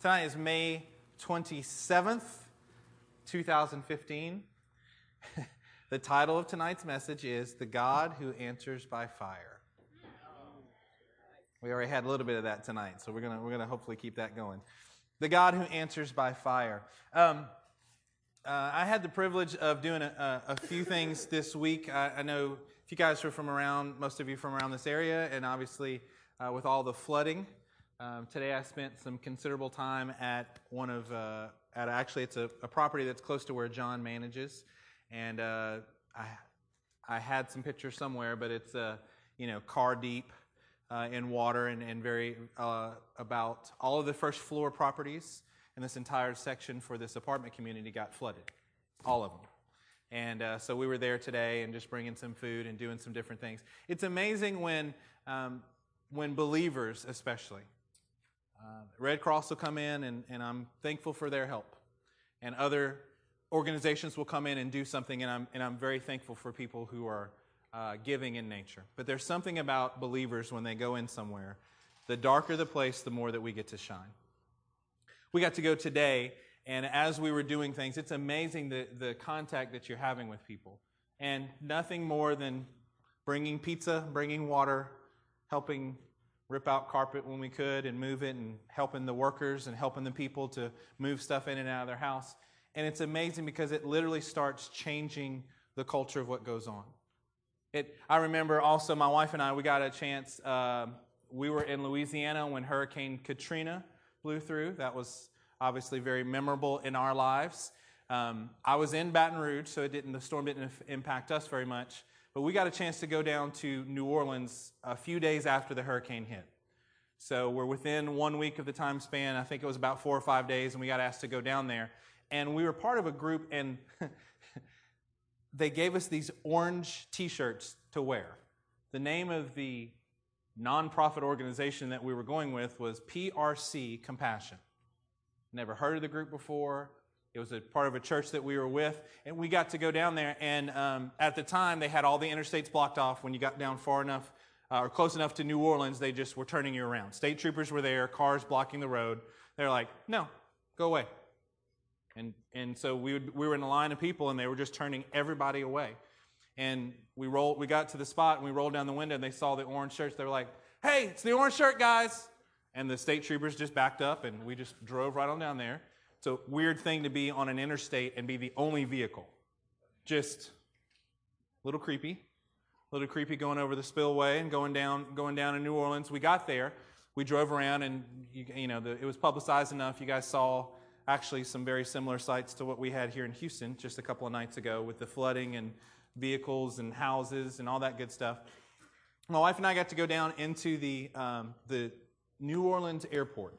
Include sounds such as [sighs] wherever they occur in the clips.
Tonight is May 27th, 2015. [laughs] the title of tonight's message is The God Who Answers by Fire. We already had a little bit of that tonight, so we're going we're gonna hopefully keep that going. The God Who Answers by Fire. Um, uh, I had the privilege of doing a, a, few things this week. I, I, know if you guys are from around, most of you from around this area, and obviously uh, with all the flooding um, today I spent some considerable time at one of, uh, at actually it's a, a, property that's close to where John manages, and uh, I, I had some pictures somewhere, but it's uh, you know car deep uh, in water and, and very uh, about all of the first floor properties in this entire section for this apartment community got flooded, all of them. And uh, so we were there today and just bringing some food and doing some different things. It's amazing when, um, when believers, especially, uh, Red Cross will come in, and, and I'm thankful for their help. And other organizations will come in and do something, and I'm, and I'm very thankful for people who are uh, giving in nature. But there's something about believers when they go in somewhere. The darker the place, the more that we get to shine. We got to go today, and as we were doing things, it's amazing the, the contact that you're having with people. And nothing more than bringing pizza, bringing water, helping rip out carpet when we could and move it and helping the workers and helping the people to move stuff in and out of their house. And it's amazing because it literally starts changing the culture of what goes on. It, I remember also my wife and I, we got a chance. Uh, we were in Louisiana when Hurricane Katrina blew through. That was obviously very memorable in our lives. Um, I was in Baton Rouge, so it didn't, the storm didn't impact us very much. But we got a chance to go down to New Orleans a few days after the hurricane hit. So we're within one week of the time span. I think it was about four or five days, and we got asked to go down there. And we were part of a group, and [laughs] they gave us these orange t shirts to wear. The name of the nonprofit organization that we were going with was PRC Compassion. Never heard of the group before. It was a part of a church that we were with, and we got to go down there. And um, at the time, they had all the interstates blocked off. When you got down far enough uh, or close enough to New Orleans, they just were turning you around. State troopers were there, cars blocking the road. They're like, "No, go away." And and so we would, we were in a line of people, and they were just turning everybody away. And we rolled, we got to the spot, and we rolled down the window, and they saw the orange shirts. They were like, "Hey, it's the orange shirt guys!" And the state troopers just backed up, and we just drove right on down there. It's a weird thing to be on an interstate and be the only vehicle. Just a little creepy. A little creepy going over the spillway and going down, going down in New Orleans. We got there. We drove around, and you, you know the, it was publicized enough. You guys saw actually some very similar sights to what we had here in Houston just a couple of nights ago with the flooding and vehicles and houses and all that good stuff. My wife and I got to go down into the um, the New Orleans airport.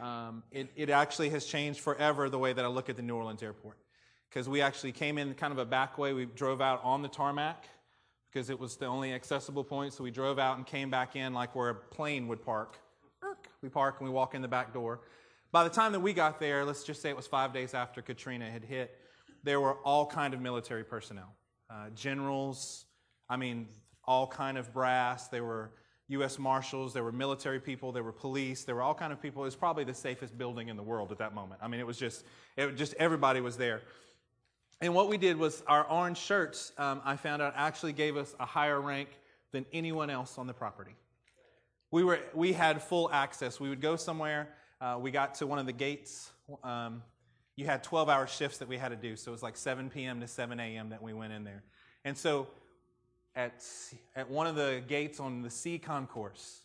Um, it, it actually has changed forever the way that I look at the New Orleans airport. Because we actually came in kind of a back way. We drove out on the tarmac because it was the only accessible point. So we drove out and came back in like where a plane would park. We park and we walk in the back door. By the time that we got there, let's just say it was five days after Katrina had hit, there were all kind of military personnel, uh, generals. I mean, all kind of brass. There were U.S. Marshals, there were military people, there were police, there were all kind of people. It was probably the safest building in the world at that moment. I mean, it was just, it just everybody was there. And what we did was our orange shirts, um, I found out, actually gave us a higher rank than anyone else on the property. We, were, we had full access. We would go somewhere. Uh, we got to one of the gates. Um, you had 12 hour shifts that we had to do. So it was like 7 p.m. to 7 a.m. that we went in there. And so at, at one of the gates on the C concourse.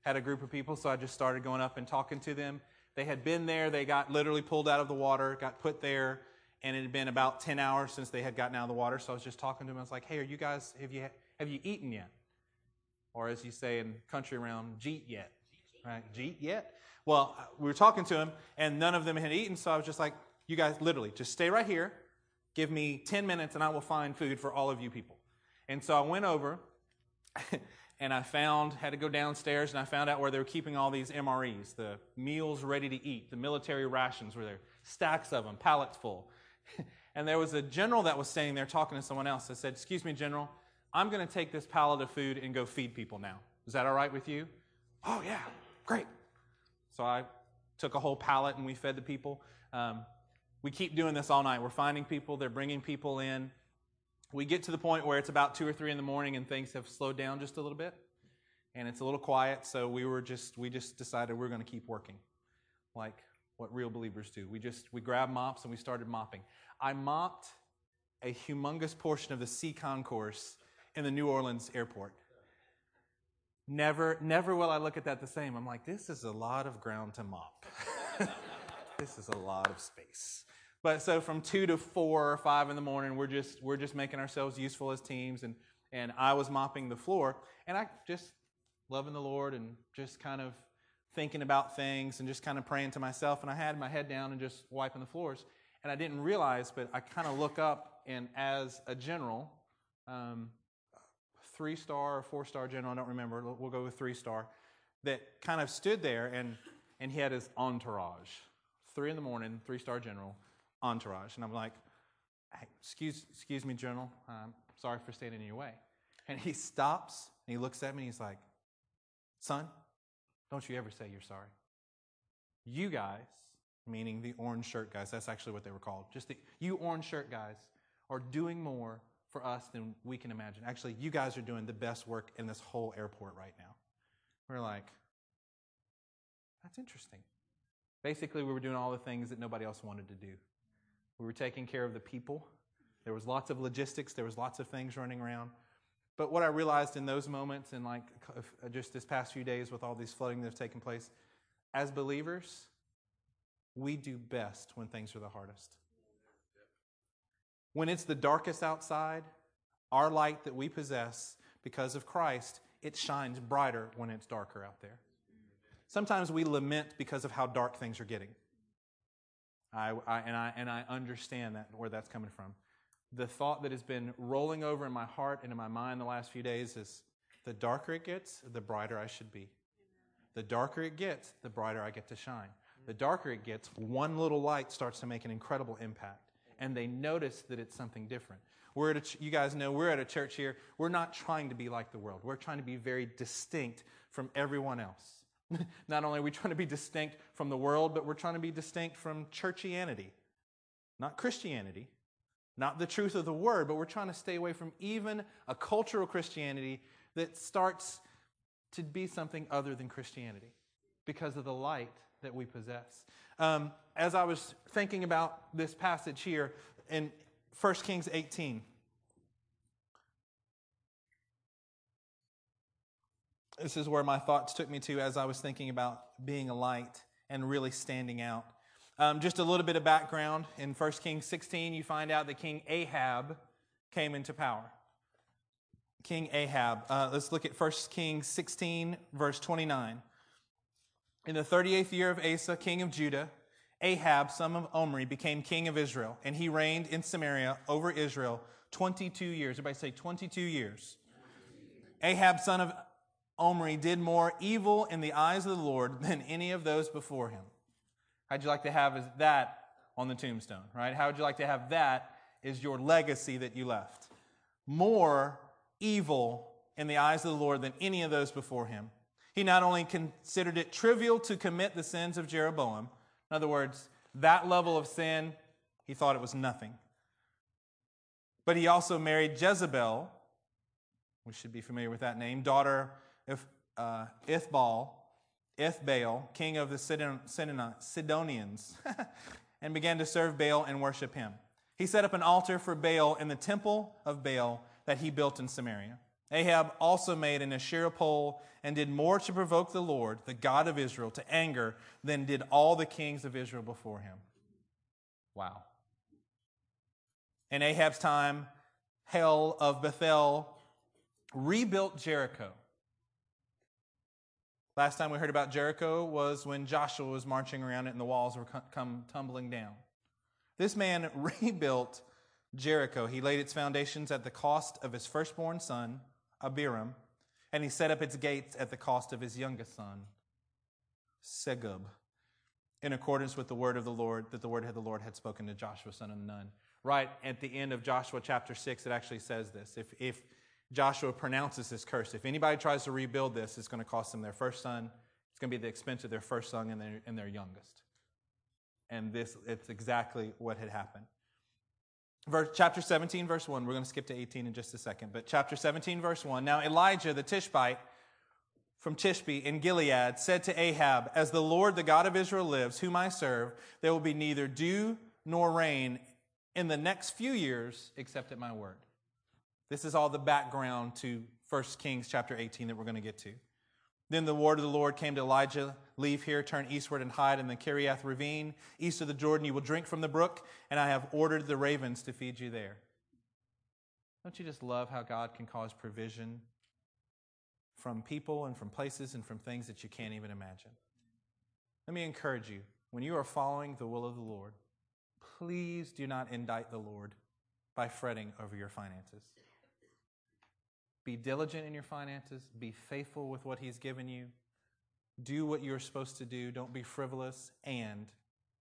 Had a group of people, so I just started going up and talking to them. They had been there, they got literally pulled out of the water, got put there, and it had been about 10 hours since they had gotten out of the water. So I was just talking to them. I was like, hey, are you guys, have you, have you eaten yet? Or as you say in country around, jeet yet? Right? Jeet yet? Well, uh, we were talking to them, and none of them had eaten, so I was just like, you guys, literally, just stay right here. Give me 10 minutes, and I will find food for all of you people. And so I went over [laughs] and I found, had to go downstairs and I found out where they were keeping all these MREs, the meals ready to eat, the military rations were there, stacks of them, pallets full. [laughs] and there was a general that was standing there talking to someone else. I said, Excuse me, General, I'm going to take this pallet of food and go feed people now. Is that all right with you? Oh, yeah, great. So I took a whole pallet and we fed the people. Um, we keep doing this all night. We're finding people, they're bringing people in. We get to the point where it's about two or three in the morning and things have slowed down just a little bit and it's a little quiet. So we were just, we just decided we're going to keep working like what real believers do. We just, we grabbed mops and we started mopping. I mopped a humongous portion of the C concourse in the New Orleans airport. Never, never will I look at that the same. I'm like, this is a lot of ground to mop. [laughs] this is a lot of space. But so from two to four or five in the morning, we're just we're just making ourselves useful as teams, and and I was mopping the floor, and I just loving the Lord and just kind of thinking about things and just kind of praying to myself, and I had my head down and just wiping the floors, and I didn't realize, but I kind of look up, and as a general, um, three star or four star general, I don't remember, we'll go with three star, that kind of stood there and, and he had his entourage. Three in the morning, three star general, entourage. And I'm like, hey, excuse, excuse me, general, I'm um, sorry for standing in your way. And he stops and he looks at me and he's like, son, don't you ever say you're sorry. You guys, meaning the orange shirt guys, that's actually what they were called. Just the, you orange shirt guys are doing more for us than we can imagine. Actually, you guys are doing the best work in this whole airport right now. We're like, that's interesting. Basically, we were doing all the things that nobody else wanted to do. We were taking care of the people. There was lots of logistics, there was lots of things running around. But what I realized in those moments, and like uh, just this past few days with all these flooding that have taken place, as believers, we do best when things are the hardest. When it's the darkest outside, our light that we possess because of Christ, it shines brighter when it's darker out there. Sometimes we lament because of how dark things are getting. I, I, and, I, and I understand that, where that's coming from. The thought that has been rolling over in my heart and in my mind the last few days is the darker it gets, the brighter I should be. The darker it gets, the brighter I get to shine. The darker it gets, one little light starts to make an incredible impact and they notice that it's something different. We're at a, you guys know we're at a church here. We're not trying to be like the world. We're trying to be very distinct from everyone else. [laughs] not only are we trying to be distinct from the world, but we're trying to be distinct from churchianity, not Christianity, not the truth of the word, but we're trying to stay away from even a cultural Christianity that starts to be something other than Christianity because of the light that we possess. Um, as I was thinking about this passage here in 1 Kings 18, this is where my thoughts took me to as I was thinking about being a light and really standing out. Um, just a little bit of background. In 1 Kings 16, you find out that King Ahab came into power. King Ahab. Uh, let's look at 1 Kings 16, verse 29. In the 38th year of Asa, king of Judah, Ahab, son of Omri, became king of Israel, and he reigned in Samaria over Israel 22 years. Everybody say 22 years. Ahab, son of Omri, did more evil in the eyes of the Lord than any of those before him. How'd you like to have that on the tombstone, right? How would you like to have that is your legacy that you left? More evil in the eyes of the Lord than any of those before him. He not only considered it trivial to commit the sins of Jeroboam, in other words, that level of sin, he thought it was nothing. But he also married Jezebel, we should be familiar with that name, daughter uh, Ithbal, Ithbaal, king of the Sidonians, [laughs] and began to serve Baal and worship him. He set up an altar for Baal in the temple of Baal that he built in Samaria. Ahab also made an Asherah pole and did more to provoke the Lord, the God of Israel, to anger than did all the kings of Israel before him. Wow. In Ahab's time, Hiel of Bethel rebuilt Jericho. Last time we heard about Jericho was when Joshua was marching around it and the walls were come tumbling down. This man [laughs] rebuilt Jericho. He laid its foundations at the cost of his firstborn son Abiram, and he set up its gates at the cost of his youngest son, Segub, in accordance with the word of the Lord that the word of the Lord had spoken to Joshua, son of Nun. Right at the end of Joshua chapter 6, it actually says this. If, if Joshua pronounces this curse, if anybody tries to rebuild this, it's going to cost them their first son It's going to be the expense of their first son and their, and their youngest. And this, it's exactly what had happened. Verse, chapter 17, verse 1. We're going to skip to 18 in just a second. But chapter 17, verse 1. Now Elijah the Tishbite from Tishbe in Gilead said to Ahab, As the Lord, the God of Israel, lives, whom I serve, there will be neither dew nor rain in the next few years except at my word. This is all the background to 1 Kings chapter 18 that we're going to get to. Then the word of the Lord came to Elijah Leave here, turn eastward, and hide in the Kerith ravine. East of the Jordan, you will drink from the brook, and I have ordered the ravens to feed you there. Don't you just love how God can cause provision from people and from places and from things that you can't even imagine? Let me encourage you when you are following the will of the Lord, please do not indict the Lord by fretting over your finances. Be diligent in your finances, be faithful with what He's given you, do what you're supposed to do, don't be frivolous, and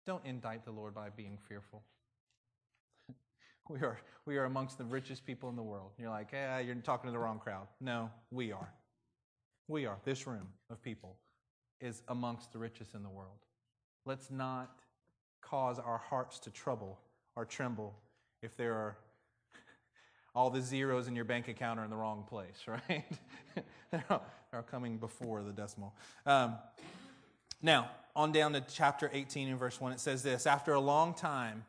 don't indict the Lord by being fearful. [laughs] we, are, we are amongst the richest people in the world. You're like, hey, you're talking to the wrong crowd. No, we are. We are. This room of people is amongst the richest in the world. Let's not cause our hearts to trouble or tremble if there are all the zeros in your bank account are in the wrong place, [laughs] right? they're, they're coming before the decimal. Um, now, on down to chapter 18 and verse 1, it says this After a long time,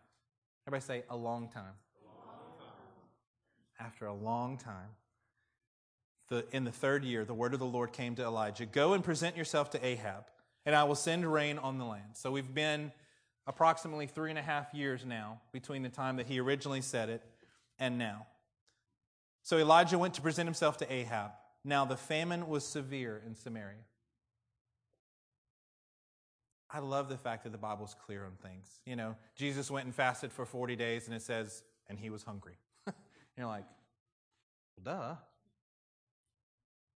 everybody say, a long time. A long time. After a long time, the, in the third year, the word of the Lord came to Elijah Go and present yourself to Ahab, and I will send rain on the land. So we've been approximately three and a half years now between the time that he originally said it and now. So Elijah went to present himself to Ahab. Now the famine was severe in Samaria. I love the fact that the Bible's clear on things. You know, Jesus went and fasted for 40 days, and it says, and he was hungry. [laughs] You're like, duh.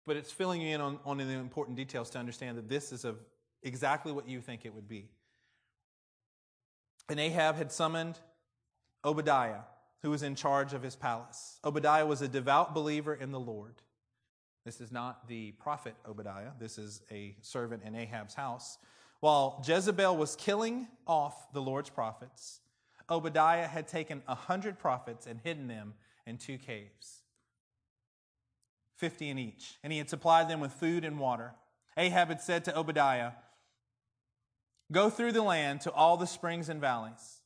But it's filling you in on, on the important details to understand that this is of exactly what you think it would be. And Ahab had summoned Obadiah, who was in charge of his palace. Obadiah was a devout believer in the Lord. This is not the prophet Obadiah, this is a servant in Ahab's house. While Jezebel was killing off the Lord's prophets, Obadiah had taken a hundred prophets and hidden them in two caves, 50 in each, and he had supplied them with food and water. Ahab had said to Obadiah, Go through the land to all the springs and valleys.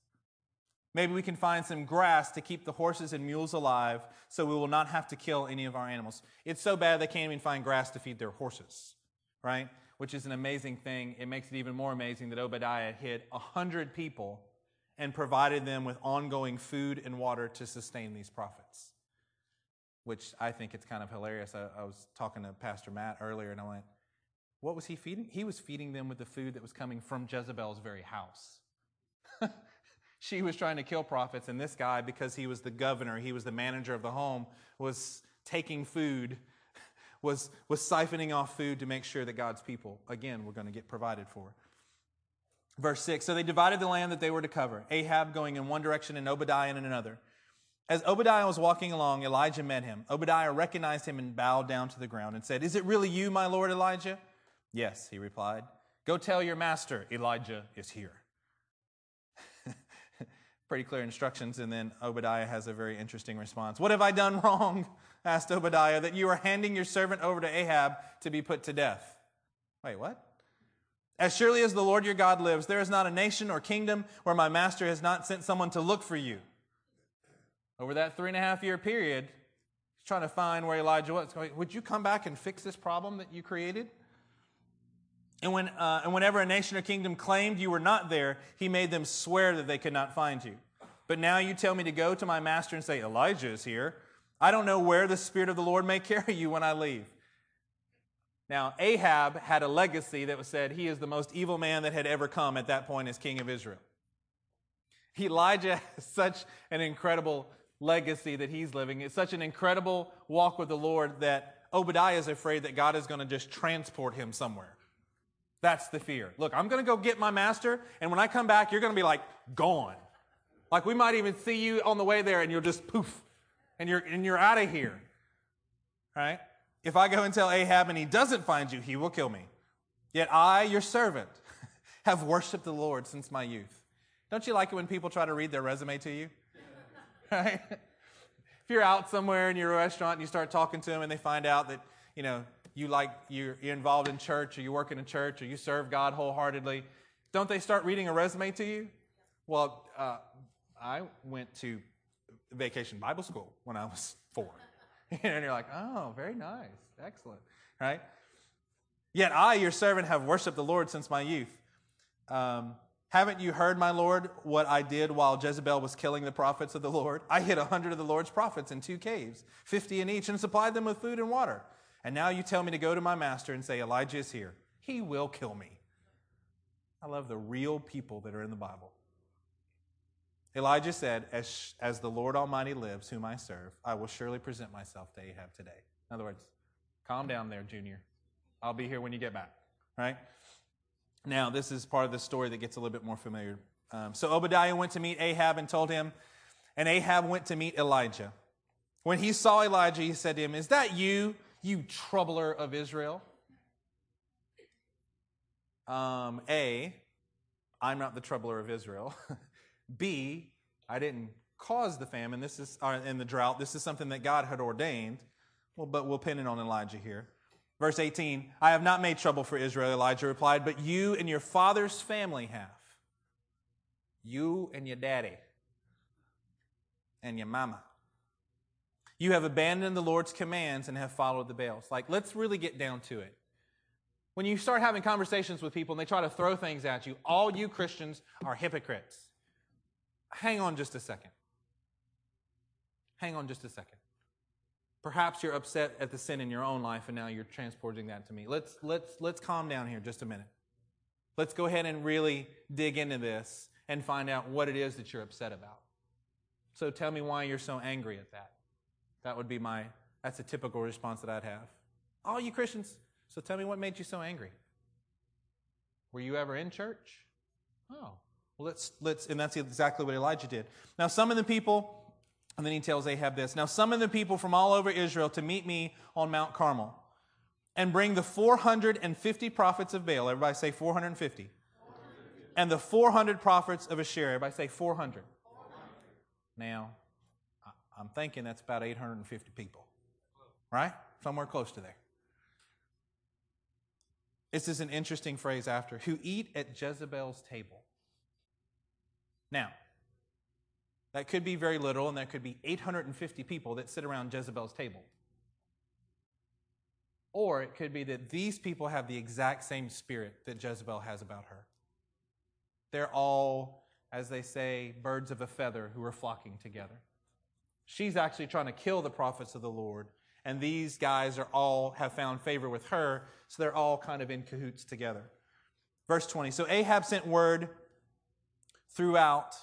Maybe we can find some grass to keep the horses and mules alive so we will not have to kill any of our animals. It's so bad they can't even find grass to feed their horses, right? Which is an amazing thing. It makes it even more amazing that Obadiah hid a hundred people and provided them with ongoing food and water to sustain these prophets. Which I think it's kind of hilarious. I, I was talking to Pastor Matt earlier and I went, What was he feeding? He was feeding them with the food that was coming from Jezebel's very house. [laughs] she was trying to kill prophets, and this guy, because he was the governor, he was the manager of the home, was taking food, [laughs] was, was siphoning off food to make sure that God's people, again, were going to get provided for. Verse 6 So they divided the land that they were to cover, Ahab going in one direction and Obadiah in another. As Obadiah was walking along, Elijah met him. Obadiah recognized him and bowed down to the ground and said, Is it really you, my lord Elijah? Yes, he replied. Go tell your master, Elijah is here pretty clear instructions, and then Obadiah has a very interesting response. What have I done [laughs] wrong? asked Obadiah, that you are handing your servant over to Ahab to be put to death. Wait, what? As surely as the Lord your God lives, there is not a nation or kingdom where my master has not sent someone to look for you. Over that three and a half year period, he's trying to find where Elijah was. Would you come back and fix this problem that you created? And, when, uh, and whenever a nation or kingdom claimed you were not there, he made them swear that they could not find you. But now you tell me to go to my master and say, Elijah is here. I don't know where the Spirit of the Lord may [laughs] carry you when I leave. Now, Ahab had a legacy that was said he is the most evil man that had ever come at that point as king of Israel. Elijah [laughs] has such an incredible legacy that he's living. It's such an incredible walk with the Lord that Obadiah is afraid that God is going to just transport him somewhere. That's the fear. Look, I'm going to go get my master, and when I come back, you're going to be like gone. Like we might even see you on the way there, and you'll just poof, and you're and you're out of here. Right? If I go and tell Ahab and he doesn't find you, he will kill me. Yet I, your servant, [laughs] have worshiped the Lord since my youth. Don't you like it when people try to read their resume to you? [laughs] right? If you're out somewhere in your restaurant and you start talking to them and they find out that, you know, you like you're, involved in church or you work in a church or you serve God wholeheartedly, don't they start reading a resume to you? Well, uh, I went to vacation Bible school when I was four. [laughs] and you're like, oh, very nice. Excellent. Right? Yet I, your servant, have worshiped the Lord since my youth. Um, haven't you heard, my Lord, what I did while Jezebel was killing the prophets of the Lord? I hid a hundred of the Lord's prophets in two caves, fifty in each, and supplied them with food and water. And now you tell me to go to my master and say, Elijah is here. He will kill me. I love the real people that are in the Bible. Elijah said, as, as the Lord Almighty lives, whom I serve, I will surely present myself to Ahab today. In other words, calm down there, Junior. I'll be here when you get back, right? Now, this is part of the story that gets a little bit more familiar. Um, so Obadiah went to meet Ahab and told him, and Ahab went to meet Elijah. When he saw Elijah, he said to him, Is that you, you troubler of Israel? Um, A, I'm not the troubler of Israel. [laughs] B, I didn't cause the famine. This is uh, in the drought. This is something that God had ordained. Well, but we'll pin it on Elijah here. Verse 18, I have not made trouble for Israel, Elijah replied, but you and your father's family have. You and your daddy and your mama. You have abandoned the Lord's commands and have followed the Baals. Like, let's really get down to it. When you start having conversations with people and they try to throw things at you, all you Christians are hypocrites. Hang on just a second. Hang on just a second. Perhaps you're upset at the sin in your own life and now you're transporting that to me. Let's, let's, let's calm down here just a minute. Let's go ahead and really dig into this and find out what it is that you're upset about. So tell me why you're so angry at that. That would be my, that's a typical response that I'd have. All you Christians, so tell me what made you so angry. Were you ever in church? Oh, well, let's, let's, and that's exactly what Elijah did. Now, some of the people, and then he tells Ahab this Now, some of the people from all over Israel to meet me on Mount Carmel and bring the 450 prophets of Baal. Everybody say 450. 450. And the 400 prophets of Asherah. Everybody say 400. 400. Now, I'm thinking that's about 850 people, right? Somewhere close to there. This is an interesting phrase after who eat at Jezebel's table. Now, that could be very little, and there could be 850 people that sit around Jezebel's table. Or it could be that these people have the exact same spirit that Jezebel has about her. They're all, as they say, birds of a feather who are flocking together. She's actually trying to kill the prophets of the Lord, and these guys are all have found favor with her, so they're all kind of in cahoots together. Verse 20. So Ahab sent word throughout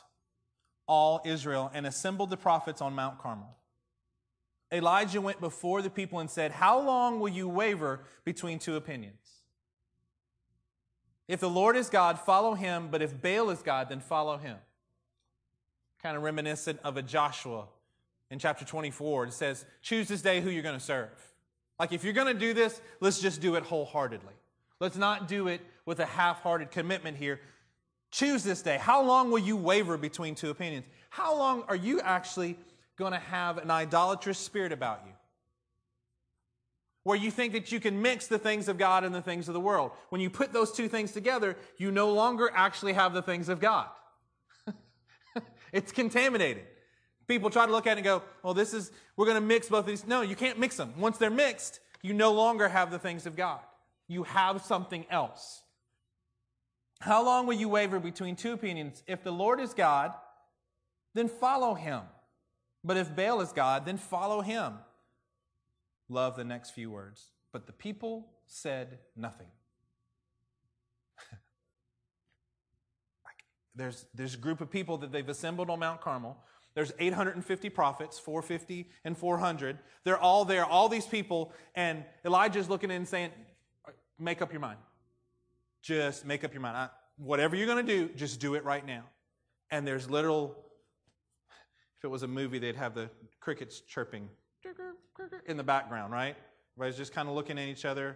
all Israel and assembled the prophets on Mount Carmel. Elijah went before the people and said, How long will you waver between two opinions? If the Lord is God, follow him, but if Baal is God, then follow him. Kind of reminiscent of a Joshua in chapter 24. It says, Choose this day who you're going to serve. Like, if you're going to do this, let's just do it wholeheartedly. Let's not do it with a half hearted commitment here. Choose this day. How long will you waver between two opinions? How long are you actually going to have an idolatrous spirit about you? Where you think that you can mix the things of God and the things of the world. When you put those two things together, you no longer actually have the things of God. [laughs] it's contaminated. People try to look at it and go, well, this is, we're going to mix both of these. No, you can't mix them. Once they're mixed, you no longer have the things of God. You have something else. How long will you waver between two opinions? If the Lord is God, then follow him. But if Baal is God, then follow him. Love the next few words. But the people said nothing. [laughs] there's, there's a group of people that they've assembled on Mount Carmel. There's 850 prophets, 450 and 400. They're all there, all these people, and Elijah's looking in and saying, Make up your mind. Just make up your mind. I, whatever you're going to do, just do it right now. And there's little, if it was a movie, they'd have the crickets chirping in the background, right? Everybody's just kind of looking at each other.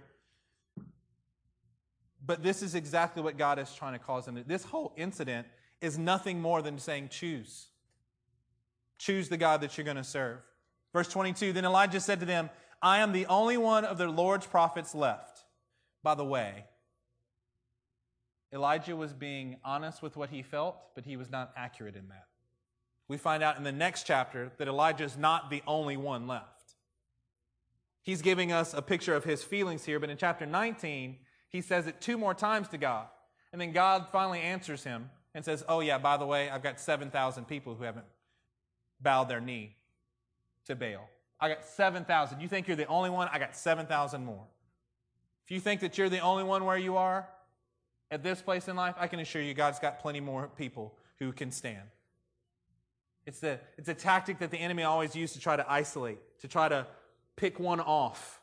But this is exactly what God is trying to cause them. This whole incident is nothing more than saying, choose. Choose the God that you're going to serve. Verse 22 Then Elijah said to them, I am the only one of the Lord's prophets left. By the way, Elijah was being honest with what he felt, but he was not accurate in that. We find out in the next chapter that Elijah is not the only one left. He's giving us a picture of his feelings here, but in chapter 19, he says it two more times to God. And then God finally answers him and says, Oh, yeah, by the way, I've got 7,000 people who haven't bowed their knee to Baal. I got 7,000. You think you're the only one? I got 7,000 more. If you think that you're the only one where you are at this place in life, I can assure you God's got plenty more people who can stand. It's, the, it's a tactic that the enemy always used to try to isolate, to try to pick one off,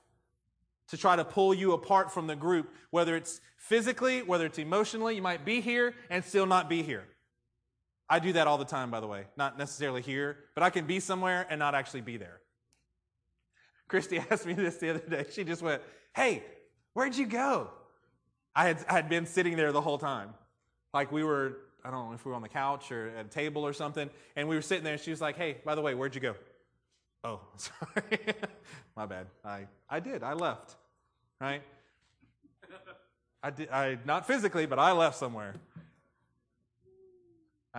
to try to pull you apart from the group, whether it's physically, whether it's emotionally. You might be here and still not be here. I do that all the time, by the way. Not necessarily here, but I can be somewhere and not actually be there. Christy [laughs] asked me this the other day. She just went, Hey, where'd you go? I had, I had been sitting there the whole time. Like we were, I don't know if we were on the couch or at a table or something, and we were sitting there and she was like, Hey, by the way, where'd you go? Oh, [laughs] sorry. My bad. I, I did. I left. Right? I did, I, not physically, but I left somewhere.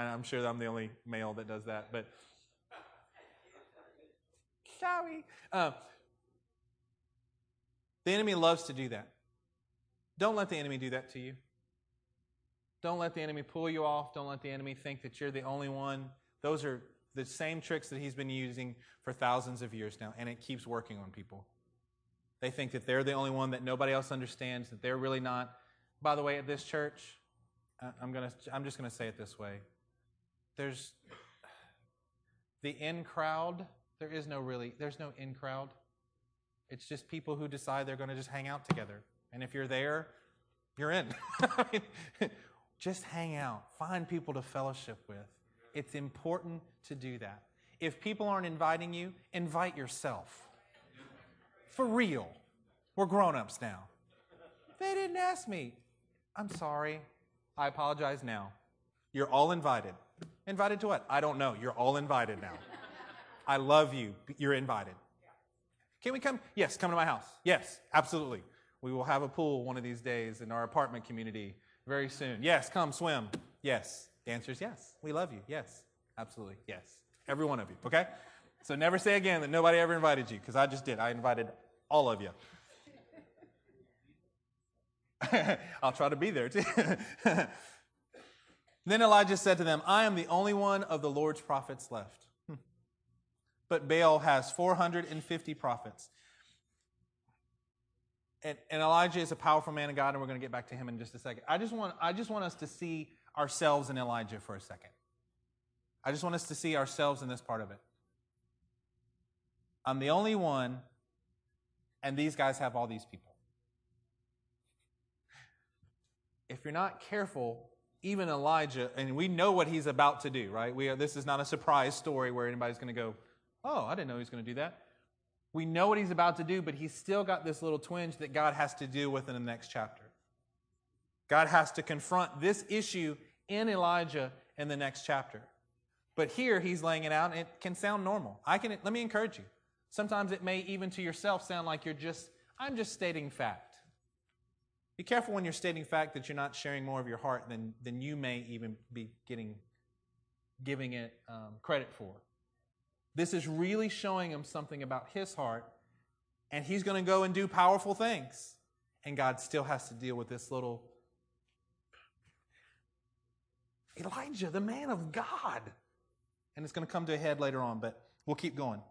I'm sure I'm the only male that does that, but sorry. Uh, the enemy loves to do that. Don't let the enemy do that to you. Don't let the enemy pull you off. Don't let the enemy think that you're the only one. Those are the same tricks that he's been using for thousands of years now, and it keeps working on people. They think that they're the only one that nobody else understands, that they're really not. By the way, at this church, I'm, gonna, I'm just going to say it this way there's the in crowd. There is no really, there's no in crowd. It's just people who decide they're going to just hang out together. And if you're there, you're in. [laughs] Just hang out. Find people to fellowship with. It's important to do that. If people aren't inviting you, invite yourself. For real. We're grown ups now. They didn't ask me. I'm sorry. I apologize now. You're all invited. Invited to what? I don't know. You're all invited now. I love you. You're invited. Can we come? Yes, come to my house. Yes, absolutely. We will have a pool one of these days in our apartment community very soon. Yes, come swim. Yes. The answer is yes. We love you. Yes, absolutely. Yes. Every one of you. Okay? So never say again that nobody ever invited you because I just did. I invited all of you. [laughs] I'll try to be there too. [laughs] Then Elijah said to them, I am the only one of the Lord's prophets left. Hmm. But Baal has 450 prophets. And, and, Elijah is a powerful man of God, and we're going to get back to him in just a second. I just, want, I just want us to see ourselves in Elijah for a second. I just want us to see ourselves in this part of it. I'm the only one, and these guys have all these people. If you're not careful, even Elijah, and we know what he's about to do, right? We are, this is not a surprise story where anybody's going to go, oh, I didn't know he was going to do that. We know what he's about to do, but he's still got this little twinge that God has to deal with in the next chapter. God has to confront this issue in Elijah in the next chapter. But here he's laying it out, and it can sound normal. I can let me encourage you. Sometimes it may even to yourself sound like you're just, I'm just stating fact. Be careful when you're stating fact that you're not sharing more of your heart than, than you may even be getting, giving it um, credit for. This is really showing him something about his heart, and he's going to go and do powerful things. And God still has to deal with this little Elijah, the man of God. And it's going to come to a head later on, but we'll keep going.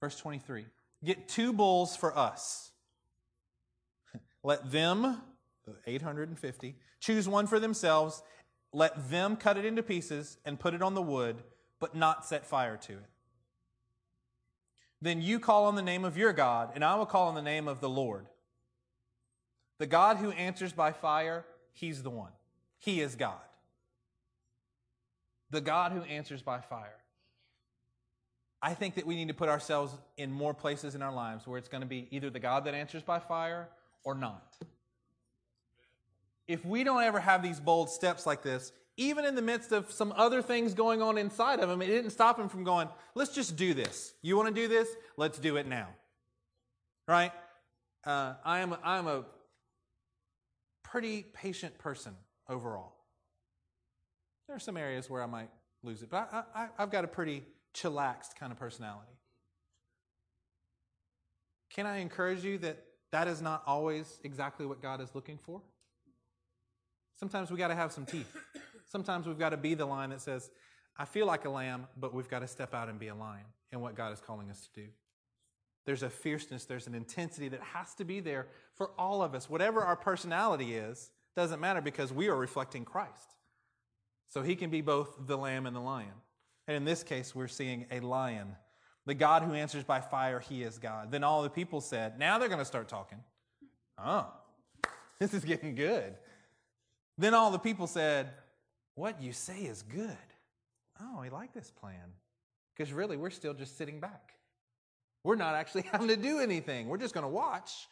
Verse 23 Get two bulls for us let them, the 850, choose one for themselves. Let them cut it into pieces and put it on the wood, but not set fire to it. Then you call on the name of your God, and I will call on the name of the Lord. The God who answers by fire, he's the one. He is God. The God who answers by fire. I think that we need to put ourselves in more places in our lives where it's going to be either the God that answers by fire or not. if we don't ever have these bold steps like this, even in the midst of some other things going on inside of him, it didn't stop him from going, let's just do this. You want to do this? Let's do it now. Right? Uh, I, am, I am a pretty patient person overall. There are some areas where I might lose it, but I, I, I've got a pretty chillaxed kind of personality. Can I encourage you that that is not always exactly what God is looking for? Sometimes we got to have some teeth. Sometimes we've got to be the lion that says, I feel like a lamb, but we've got to step out and be a lion in what God is calling us to do. There's a fierceness, there's an intensity that has to be there for all of us. Whatever our personality is, doesn't matter because we are reflecting Christ. So he can be both the lamb and the lion. And in this case, we're seeing a lion. The God who answers by fire, he is God. Then all the people said, Now they're going to start talking. Oh, [laughs] this is getting good. Then all the people said, What you say is good. Oh, we like this plan. Because really, we're still just sitting back. We're not actually [laughs] having to do anything. We're just going to watch.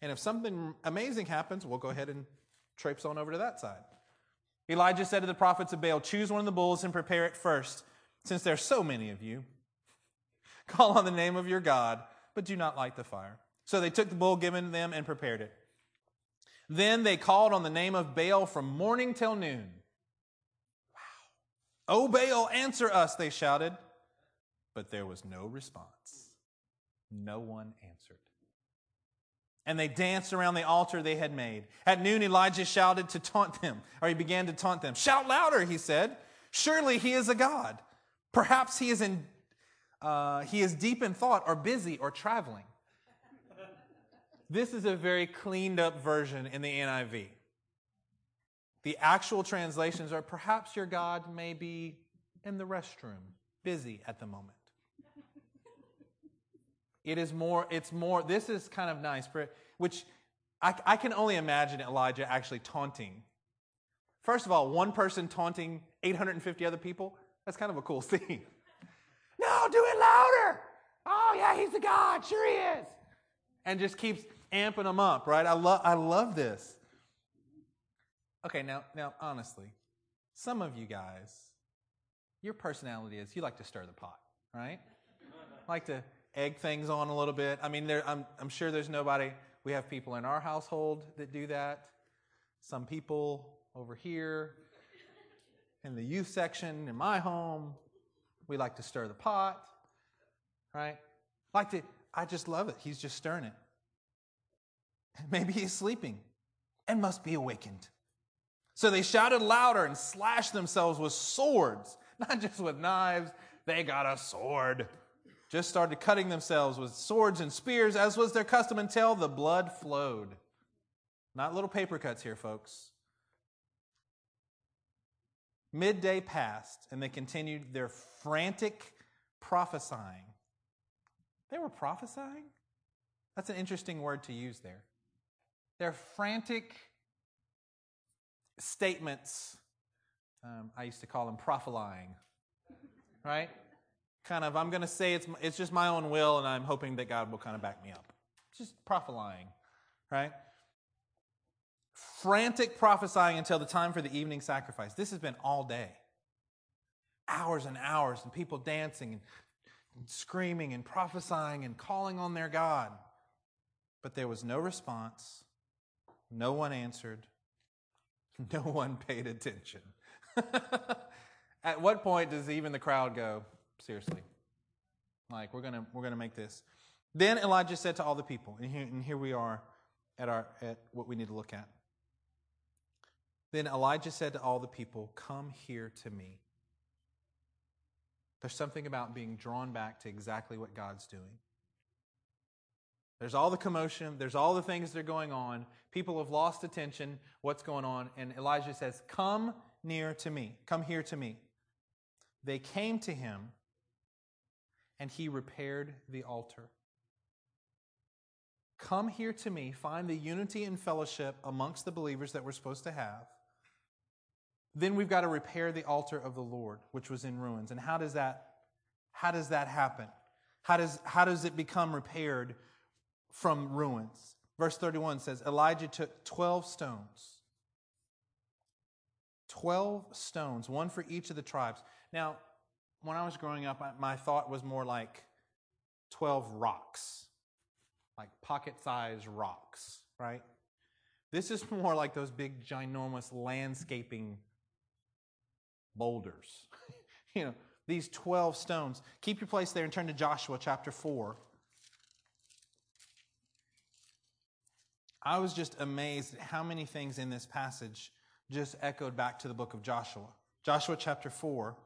And if something amazing happens, we'll go ahead and traipse on over to that side. Elijah said to the prophets of Baal, Choose one of the bulls and prepare it first, since there are so many of you. [laughs] Call on the name of your God, but do not light the fire. So they took the bull given them and prepared it. Then they called on the name of Baal from morning till noon. Wow. O Baal, answer us, they shouted. But there was no response. No one answered. And they danced around the altar they had made. At noon, Elijah shouted to taunt them, or he began to taunt them. Shout louder, he said. Surely he is a God. Perhaps he is, in, uh, he is deep in thought, or busy, or traveling. This is a very cleaned up version in the NIV. The actual translations are perhaps your God may be in the restroom, busy at the moment. It is more, it's more, this is kind of nice, which I, I can only imagine Elijah actually taunting. First of all, one person taunting 850 other people, that's kind of a cool [laughs] scene. No, do it louder. Oh, yeah, he's the God. Sure he is. And just keeps amping them up, right? I love I love this. Okay, now now honestly, some of you guys, your personality is you like to stir the pot, right? like to egg things on a little bit. I mean, there, I'm I'm sure there's nobody. We have people in our household that do that. Some people over here in the youth section in my home, we like to stir the pot, right? Like to, I just love it. He's just stirring it. [laughs] Maybe he's sleeping and must be awakened. So they shouted louder and slashed themselves with swords, [laughs] not just with knives. They got a sword. Just started cutting themselves with swords and spears, as was their custom until the blood flowed. Not little paper cuts here, folks. Midday passed, and they continued their frantic prophesying. They were prophesying? That's an interesting word to use there. They're frantic statements. Um, I used to call them prophesying, right? Kind of, I'm going to say it's, it's just my own will, and I'm hoping that God will kind of back me up. Just prophesying, right? Frantic prophesying until the time for the evening sacrifice. This has been all day. Hours and hours, and people dancing and, screaming and prophesying and calling on their God. But there was no response. No one answered. [laughs] No one paid attention. [laughs] At what point does even the crowd go, seriously? Like, we're going to we're gonna make this. Then Elijah said to all the people, and here, and here we are at, our, at what we need to look at. Then Elijah said to all the people, Come here to me. There's something about being drawn back to exactly what God's doing. There's all the commotion, there's all the things that are going on. People have lost attention. What's going on? And Elijah says, Come near to me. Come here to me. They came to him, and he repaired the altar. Come here to me, find the unity and fellowship amongst the believers that we're supposed to have. Then we've got to repair the altar of the Lord, which was in ruins. And how does that, how does that happen? How does, how does it become repaired? from ruins. Verse 31 says Elijah took 12 stones 12 stones, one for each of the tribes. Now, when I was growing up, my thought was more like 12 rocks, like pocket sized rocks, right? This is [laughs] more like those big, ginormous landscaping boulders. [laughs] you know, these 12 stones. Keep your place there and turn to Joshua chapter 4. I was just amazed at how many things in this passage just echoed back to the book of Joshua. Joshua chapter 4,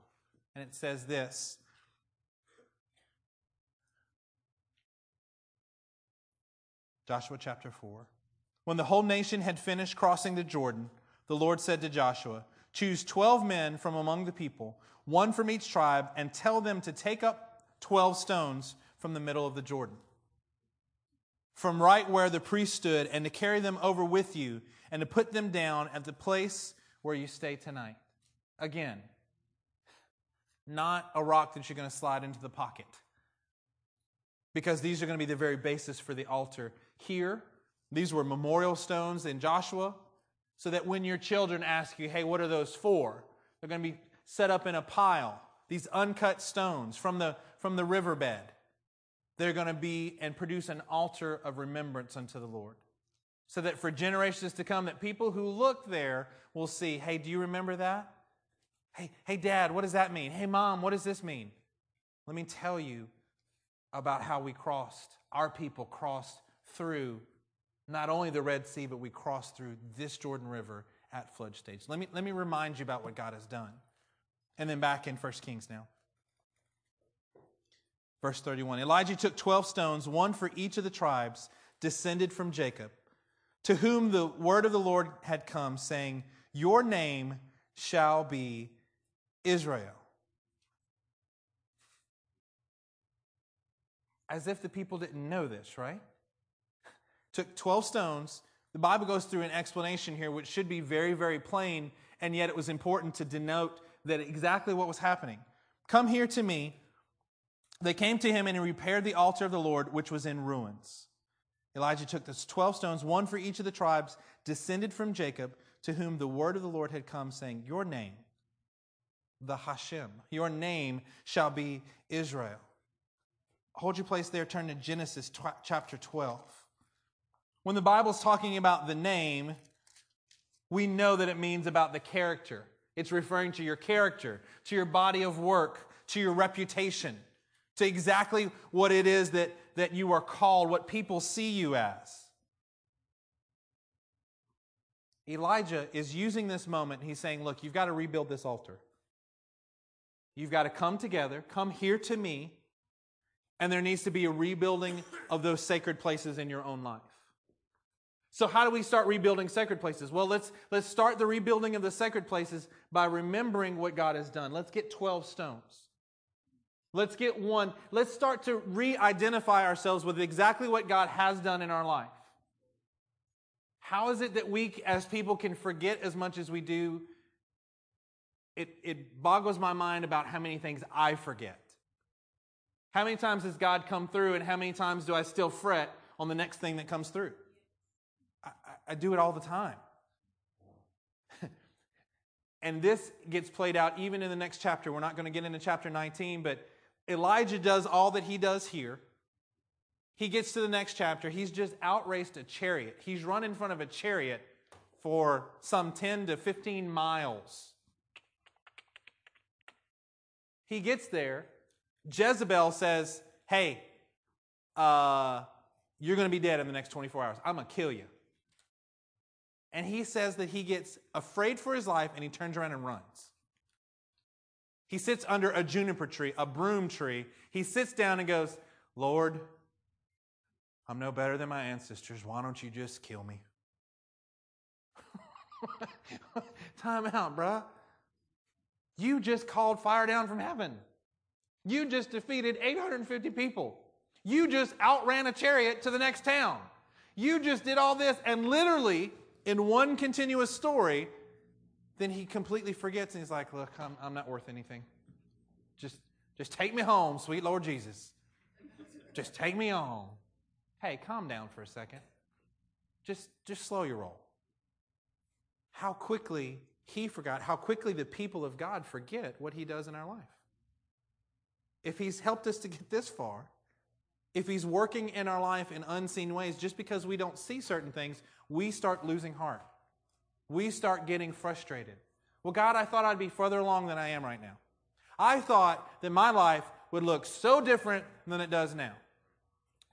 and it says this Joshua chapter 4. When the whole nation had finished crossing the Jordan, the Lord said to Joshua, Choose 12 men from among the people, one from each tribe, and tell them to take up 12 stones from the middle of the Jordan from right where the priest stood, and to carry them over with you, and to put them down at the place where you stay tonight. Again, not a rock that you're going to slide into the pocket. Because these are going to be the very basis for the altar. Here, these were memorial stones in Joshua, so that when your children ask you, hey, what are those for? They're going to be set up in a pile, these uncut stones from the, from the riverbed. They're going to be and produce an altar of remembrance unto the Lord. So that for generations to come, that people who look there will see, hey, do you remember that? Hey, hey, dad, what does that mean? Hey, mom, what does this mean? Let me tell you about how we crossed, our people crossed through not only the Red Sea, but we crossed through this Jordan River at flood stage. Let me, let me remind you about what God has done. And then back in 1 Kings now. Verse 31 Elijah took 12 stones, one for each of the tribes descended from Jacob, to whom the word of the Lord had come, saying, Your name shall be Israel. As if the people didn't know this, right? Took 12 stones. The Bible goes through an explanation here, which should be very, very plain, and yet it was important to denote that exactly what was happening. Come here to me they came to him and he repaired the altar of the Lord, which was in ruins. Elijah took the 12 stones, one for each of the tribes, descended from Jacob, to whom the word of the Lord had come, saying, Your name, the Hashem, your name shall be Israel. Hold your place there, turn to Genesis chapter 12. When the Bible's talking about the name, we know that it means about the character. It's referring to your character, to your body of work, to your reputation to exactly what it is that, that you are called, what people see you as. Elijah is using this moment. He's saying, Look, you've got to rebuild this altar. You've got to come together, come here to me, and there needs to be a rebuilding of those sacred places in your own life. So, how do we start rebuilding sacred places? Well, let's, let's start the rebuilding of the sacred places by remembering what God has done. Let's get 12 stones. Let's get one. Let's start to re identify ourselves with exactly what God has done in our life. How is it that we as people can forget as much as we do? It, it boggles my mind about how many things I forget. How many times has God come through, and how many times do I still fret on the next thing that comes through? I, do it all the time. [laughs] and this gets played out even in the next chapter. We're not going to get into chapter 19, but Elijah does all that he does here. He gets to the next chapter. He's just outraced a chariot. He's run in front of a chariot for some 10 to 15 miles. He gets there. Jezebel says, Hey, uh, you're going to be dead in the next 24 hours. I'm going to kill you. And he says that he gets afraid for his life and he turns around and runs. He sits under a juniper tree, a broom tree. He sits down and goes, Lord, I'm no better than my ancestors. Why don't you just kill me? [laughs] Time out, bruh. You just called fire down from heaven. You just defeated 850 people. You just outran a chariot to the next town. You just did all this, and literally, in one continuous story, then he completely forgets and he's like, Look, I'm, I'm not worth anything. Just, just take me home, sweet Lord Jesus. Just take me home. Hey, calm down for a second. Just, just slow your roll. How quickly he forgot how quickly the people of God forget what he does in our life. If he's helped us to get this far, if he's working in our life in unseen ways, just because we don't see certain things, we start losing heart. We start getting frustrated. Well, God, I thought I'd be further along than I am right now. I thought that my life would look so different than it does now.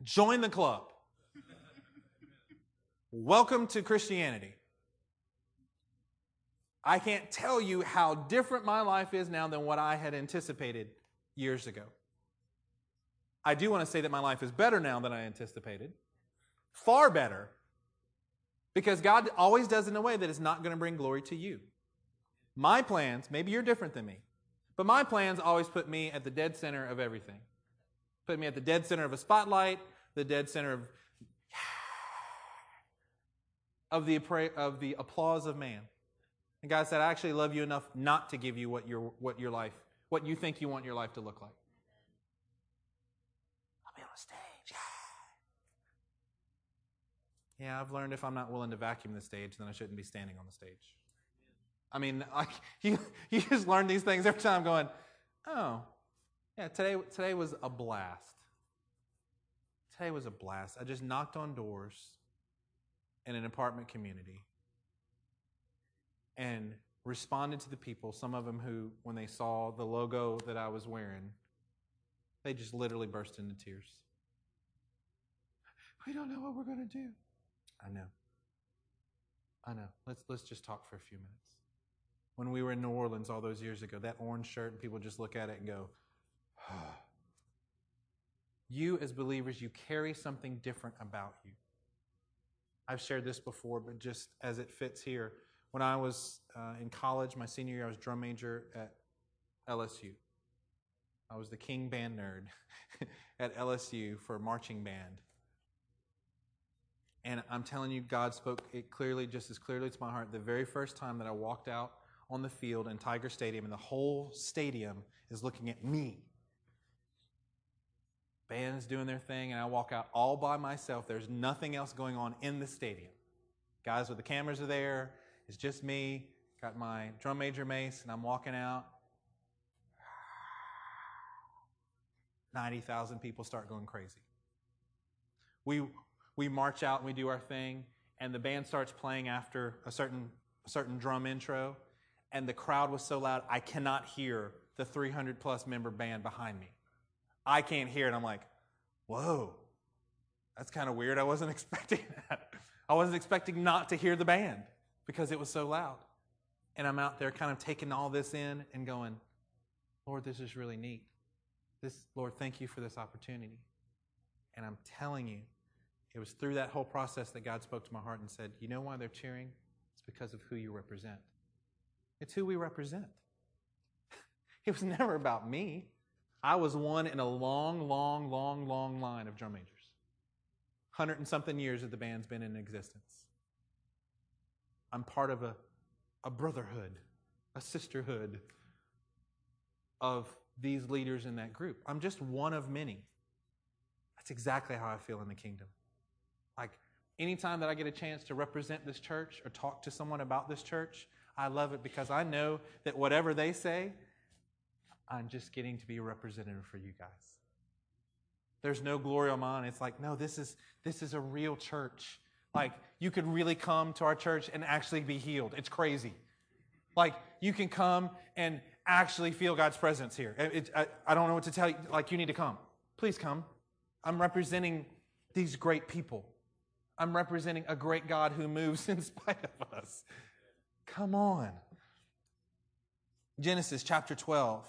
Join the club. Welcome to Christianity. I can't tell you how different my life is now than what I had anticipated years ago. I do want to say that my life is better now than I anticipated. Far better. Because God always does in a way that is not going to bring glory to you. My plans, maybe you're different than me, but my plans always put me at the dead center of everything. Put me at the dead center of a spotlight, the dead center of, [sighs] of, the, of the applause of man. And God said, I actually love you enough not to give you what your, what your life, what you think you want your life to look like. I'll be on a stage. Yeah. I've learned if I'm not willing to vacuum the stage, then I shouldn't be standing on the stage. I mean, like [laughs] you, you just learn these things every time going, oh, yeah, today, today was a blast. Today was a blast. I just knocked on doors in an apartment community and responded to the people, some of them who, when they saw the logo that I was wearing, they just literally burst into tears. We don't know what we're going to do. I know. I know. Let's, let's just talk for a few minutes. When we were in New Orleans all those years ago, that orange shirt, and people just look at it and go, oh. [sighs] You, as believers, you carry something different about you. I've shared this before, but just as it fits here, when I was uh, in college, my senior year, I was drum major at LSU. I was the king band nerd [laughs] at LSU for marching band. And I'm telling you, God spoke it clearly, just as clearly to my heart, the very first time that I walked out on the field in Tiger Stadium, and the whole stadium is looking at me. Band's doing their thing, and I walk out all by myself. There's nothing else going on in the stadium. Guys with the cameras are there, it's just me, got my drum major mace, and I'm walking out. [sighs] 90,000 people start going crazy. We, we march out and we do our thing, and the band starts playing after a certain, a certain drum intro, and the crowd was so loud, I cannot hear the 300 plus member band behind me. I can't hear it. I'm like, whoa, that's kind of weird. I wasn't [laughs] expecting that. I wasn't expecting not to hear the band because it was so loud. And I'm out there kind of taking all this in and going, Lord, this is really neat. This, Lord, thank you for this opportunity. And I'm telling you, it was through that whole process that God spoke to my heart and said, You know why they're cheering? It's because of who you represent. It's who we represent. [laughs] It was never about me. I was one in a long, long, long, long line of drum majors. Hundred and something years that the band's been in existence. I'm part of a, a brotherhood, a sisterhood of these leaders in that group. I'm just one of many. That's exactly how I feel in the kingdom. Anytime that I get a chance to represent this church or talk to someone about this church, I love it because I know that whatever they say, I'm just getting to be a representative for you guys. There's no glory on mine. It's like, no, this is this is a real church. Like, you could really come to our church and actually be healed. It's crazy. Like, you can come and actually feel God's presence here. It, I, I don't know what to tell you. Like, you need to come. Please come. I'm representing these great people. I'm representing a great God who moves [laughs] in spite of us. Come on. Genesis chapter 12.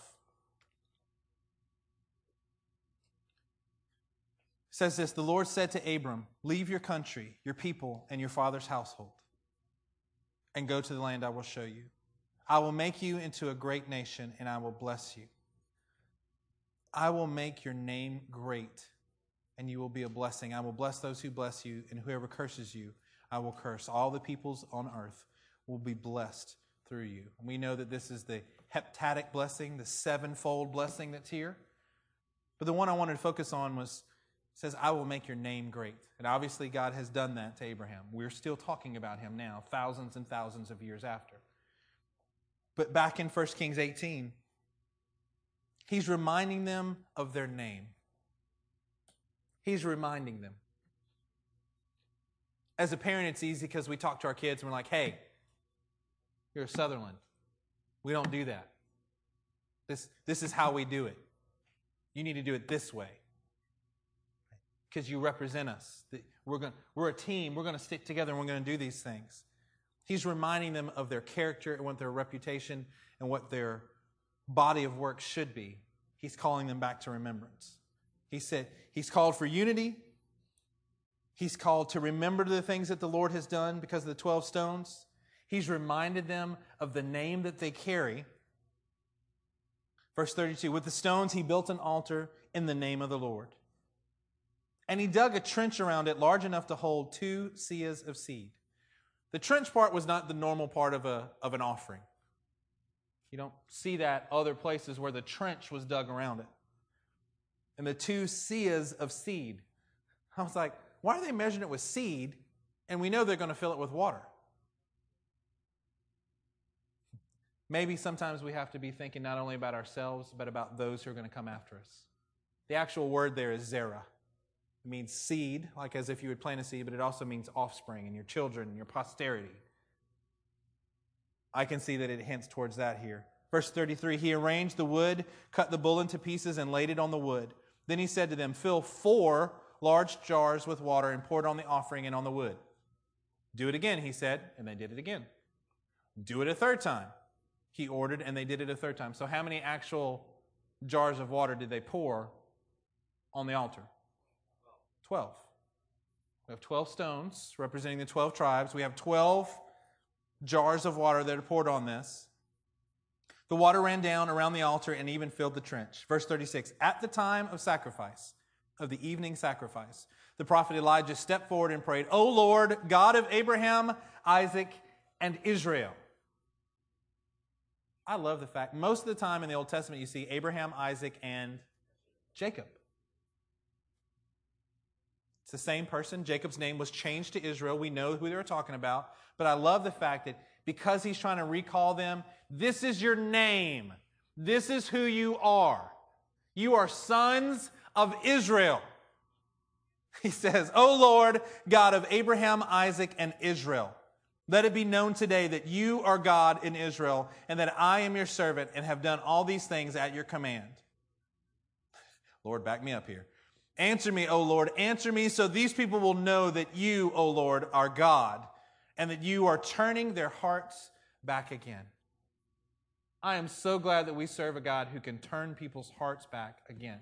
says this The Lord said to Abram, Leave your country, your people, and your father's household, and go to the land I will show you. I will make you into a great nation, and I will bless you. I will make your name great, and you will be a blessing. I will bless those who bless you, and whoever curses you, I will curse. All the peoples on earth will be blessed through you. We know that this is the heptadic blessing, the sevenfold blessing that's here. But the one I wanted to focus on was says, I will make your name great. And obviously, God has done that to Abraham. We're still talking about him now, thousands and thousands of years after. But back in 1 Kings 18, he's reminding them of their name. He's reminding them. As a parent, it's easy because we talk to our kids and we're like, hey, you're a Sutherland. We don't do that. This, this is how we do it. You need to do it this way because you represent us. We're, going, we're a team. We're going to stick together and we're going to do these things. He's reminding them of their character and what their reputation and what their body of work should be. He's calling them back to remembrance. He said, He's called for unity. He's called to remember the things that the Lord has done because of the 12 stones. He's reminded them of the name that they carry. Verse 32 With the stones, he built an altar in the name of the Lord. And he dug a trench around it large enough to hold two seahs of seed. The trench part was not the normal part of, a, of an offering. You don't see that other places where the trench was dug around it. And the two seahs of seed. I was like, why are they measuring it with seed? And we know they're going to fill it with water. Maybe sometimes we have to be thinking not only about ourselves, but about those who are going to come after us. The actual word there is zera. It means seed, like as if you would plant a seed, but it also means offspring and your children and your posterity. I can see that it hints towards that here. Verse 33 He arranged the wood, cut the bull into pieces, and laid it on the wood. Then he said to them, Fill four large jars with water and pour it on the offering and on the wood. Do it again, he said, and they did it again. Do it a third time, he ordered, and they did it a third time. So, how many actual jars of water did they pour on the altar? 12. We have 12 stones representing the 12 tribes. We have 12 jars of water that are poured on this. The water ran down around the altar and even filled the trench. Verse 36 At the time of sacrifice, of the evening sacrifice, the prophet Elijah stepped forward and prayed, O Lord, God of Abraham, Isaac, and Israel. I love the fact most of the time in the Old Testament you see Abraham, Isaac, and Jacob. It's the same person. Jacob's name was changed to Israel. We know who they were talking about. But I love the fact that because he's trying to recall them, this is your name. This is who you are. You are sons of Israel. [laughs] He says, O Lord, God of Abraham, Isaac, and Israel, let it be known today that you are God in Israel and that I am your servant and have done all these things at your command. [laughs] Lord, back me up here. Answer me, O Lord, answer me so these people will know that you, O Lord, are God and that you are turning their hearts back again. I am so glad that we serve a God who can turn people's hearts back again.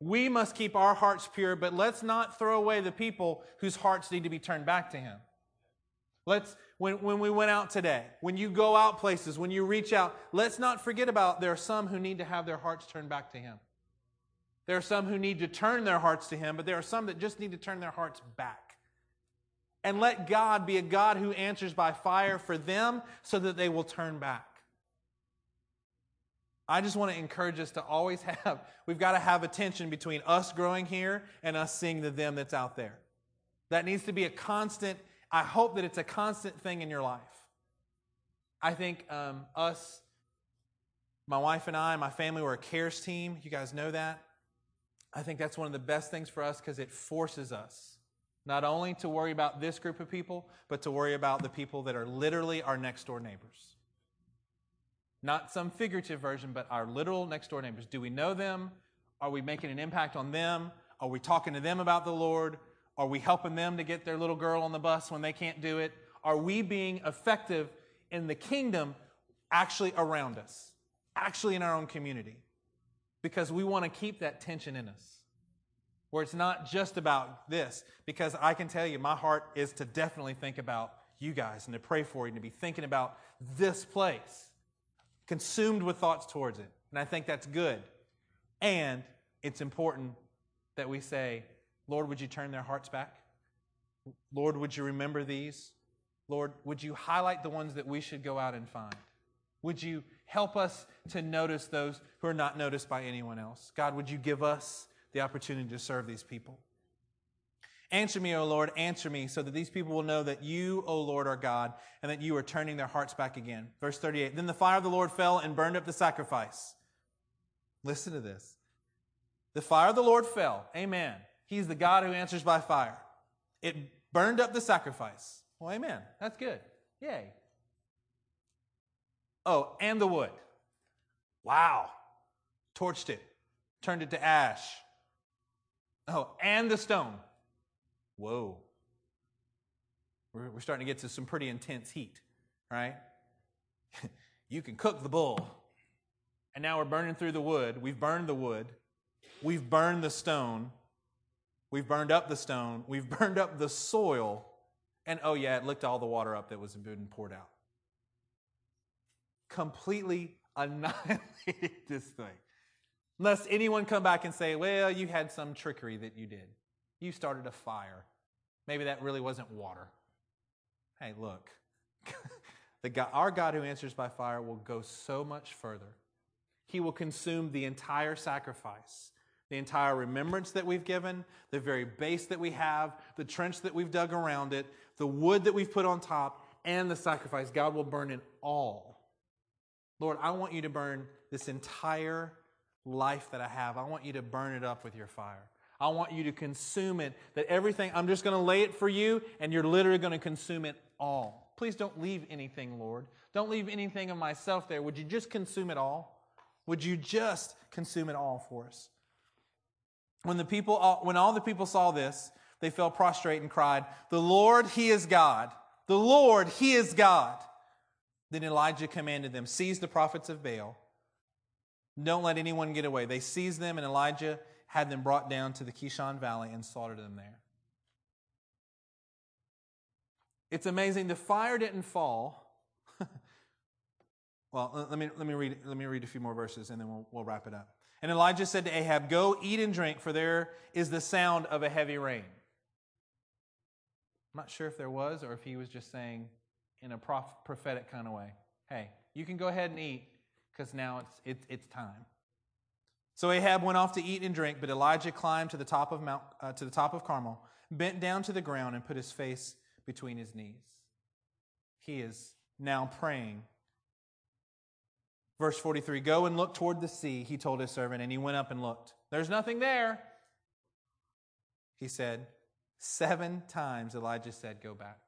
We must keep our hearts pure, but let's not throw away the people whose hearts need to be turned back to Him. Let's, when, when we went out today, when you go out places, when you reach out, let's not forget about there are some who need to have their hearts turned back to Him. There are some who need to turn their hearts to Him, but there are some that just need to turn their hearts back. And let God be a God who answers by fire for them so that they will turn back. I just want to encourage us to always [laughs] have, we've got to have a tension between us growing here and us seeing the them that's out there. That needs to be a constant, I hope that it's a constant thing in your life. I think um, us, my wife and I, my family, were a cares team. You guys know that. I think that's one of the best things for us because it forces us not only to worry about this group of people, but to worry about the people that are literally our next door neighbors. Not some figurative version, but our literal next door neighbors. Do we know them? Are we making an impact on them? Are we talking to them about the Lord? Are we helping them to get their little girl on the bus when they can't do it? Are we being effective in the kingdom actually around us, actually in our own community? because we want to keep that tension in us where it's not just about this because i can tell you my heart is to definitely think about you guys and to pray for you and to be thinking about this place consumed with thoughts towards it. And i think that's good. And it's important that we say lord would you turn their hearts back? Lord would you remember these? Lord would you highlight the ones that we should go out and find? Would you help us to notice those who are not noticed by anyone else? God, would you give us the opportunity to serve these people? Answer me, O Lord, answer me, so that these people will know that you, O Lord, are God, and that you are turning their hearts back again. Verse 38 Then the fire of the Lord fell and burned up the sacrifice. Listen to this. The fire of the Lord fell. Amen. He's the God who answers by fire. It burned up the sacrifice. Well, amen. That's good. Yay. Oh, and the wood. Wow. Torched it, turned it to ash. Oh, and the stone. Whoa. We're, we're starting to get to some pretty intense heat, right? [laughs] you can cook the bull. And now we're burning through the wood. We've burned the wood. We've burned the stone. We've burned up the stone. We've [laughs] burned up the soil. And oh, yeah, it licked all the water up that was being poured out. Completely [laughs] annihilated this thing. Unless anyone come back and say, well, you had some trickery that you did. You started a fire. Maybe that really wasn't water. Hey, look. [laughs] the God, our God who answers by fire will go so much further. He will consume the entire sacrifice, the entire remembrance that we've given, the very base that we have, the trench that we've dug around it, the wood that we've put on top, and the sacrifice. God will burn it all. Lord, I want you to burn this entire life that I have. I want you to burn it up with your fire. I want you to consume it. That everything, I'm just going to lay it for you, and you're literally going to consume it all. Please don't leave anything, Lord. Don't leave anything of myself there. Would you just consume it all? Would you just consume it all for us? When the people, when all the people saw this, they fell prostrate and cried, "The Lord, He is God! The Lord, He is God!" Then Elijah commanded them, "Seize the prophets of Baal." Don't let anyone get away. They seized them, and Elijah had them brought down to the Kishon Valley and slaughtered them there. It's amazing. The fire didn't fall. [laughs] well, let me, let, me read, let me read a few more verses and then we'll, we'll wrap it up. And Elijah said to Ahab, Go eat and drink, for there is the sound of a heavy rain. I'm not sure if there was or if he was just saying in a prophetic kind of way, Hey, you can go ahead and eat because now it's, it, it's time. So Ahab went off to eat and drink, but Elijah climbed to the top of Mount, uh, to the top of Carmel, bent down to the ground, and put his face between his knees. He is now praying. Verse 43 Go and look toward the sea, he told his servant, and he went up and looked. There's nothing there. He said, Seven times Elijah said, Go back.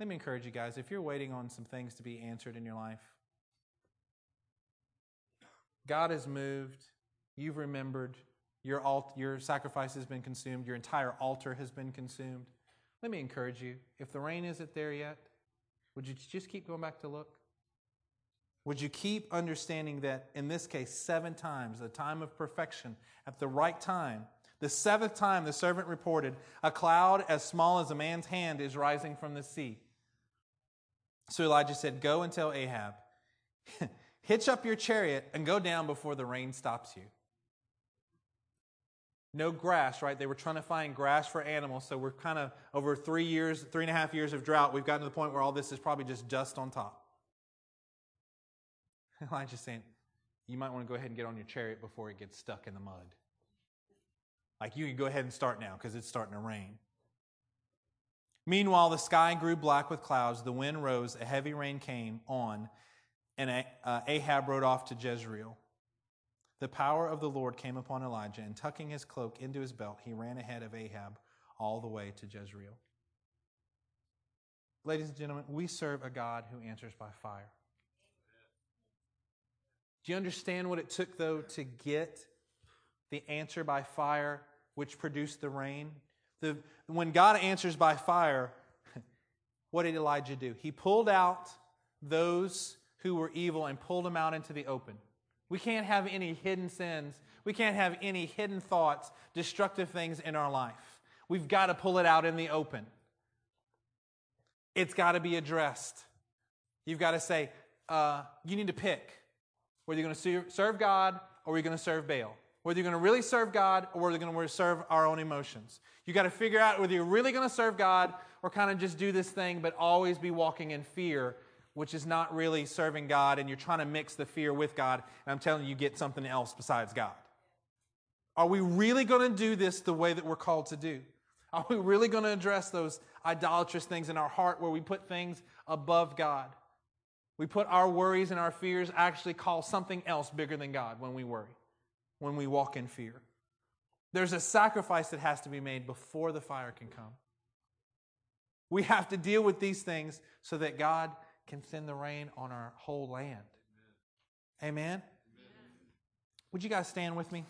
Let me encourage you guys if you're waiting on some things to be answered in your life, God has moved. You've remembered. Your, alt- your sacrifice has been consumed. Your entire altar has been consumed. Let me encourage you. If the rain isn't there yet, would you just keep going back to look? Would you keep understanding that in this case, seven times, the time of perfection, at the right time, the seventh time the servant reported, a cloud as small as a man's hand is rising from the sea. So Elijah said, Go and tell Ahab. [laughs] Hitch up your chariot and go down before the rain stops you. No grass, right? They were trying to find grass for animals, so we're kind of over three years, three and a half years of drought, we've gotten to the point where all this is probably just dust on top. [laughs] Elijah's saying, you might want to go ahead and get on your chariot before it gets stuck in the mud. Like you can go ahead and start now because it's starting to rain. Meanwhile, the sky grew black with clouds, the wind rose, a heavy rain came on, and uh, Ahab rode off to Jezreel. The power of the Lord came upon Elijah, and tucking his cloak into his belt, he ran ahead of Ahab all the way to Jezreel. Ladies and gentlemen, we serve a God who answers by fire. Do you understand what it took, though, to get the answer by fire which produced the rain? The, when God answers by fire, [laughs] what did Elijah do? He pulled out those who were evil and pulled them out into the open. We can't have any hidden sins. We can't have any hidden thoughts, destructive things in our life. We've got to pull it out in the open. It's got to be addressed. You've got to say, uh, you need to pick whether you're going to serve God or you're going to serve Baal. Whether you're going to really serve God or whether you're going to serve our own emotions. You've got to figure out whether you're really going to serve God or kind of just do this thing, but always be walking in fear which is not really serving God, and you're trying to mix the fear with God, and I'm telling you, you get something else besides God. Are we really going to do this the way that we're called to do? Are we really going to address those idolatrous things in our heart where we put things above God? We put our worries and our fears actually call something else bigger than God when we worry, when we walk in fear. There's a sacrifice that has to be made before the fire can come. We have to deal with these things so that God can send the rain on our whole land. Amen? Amen? Would you guys stand with me?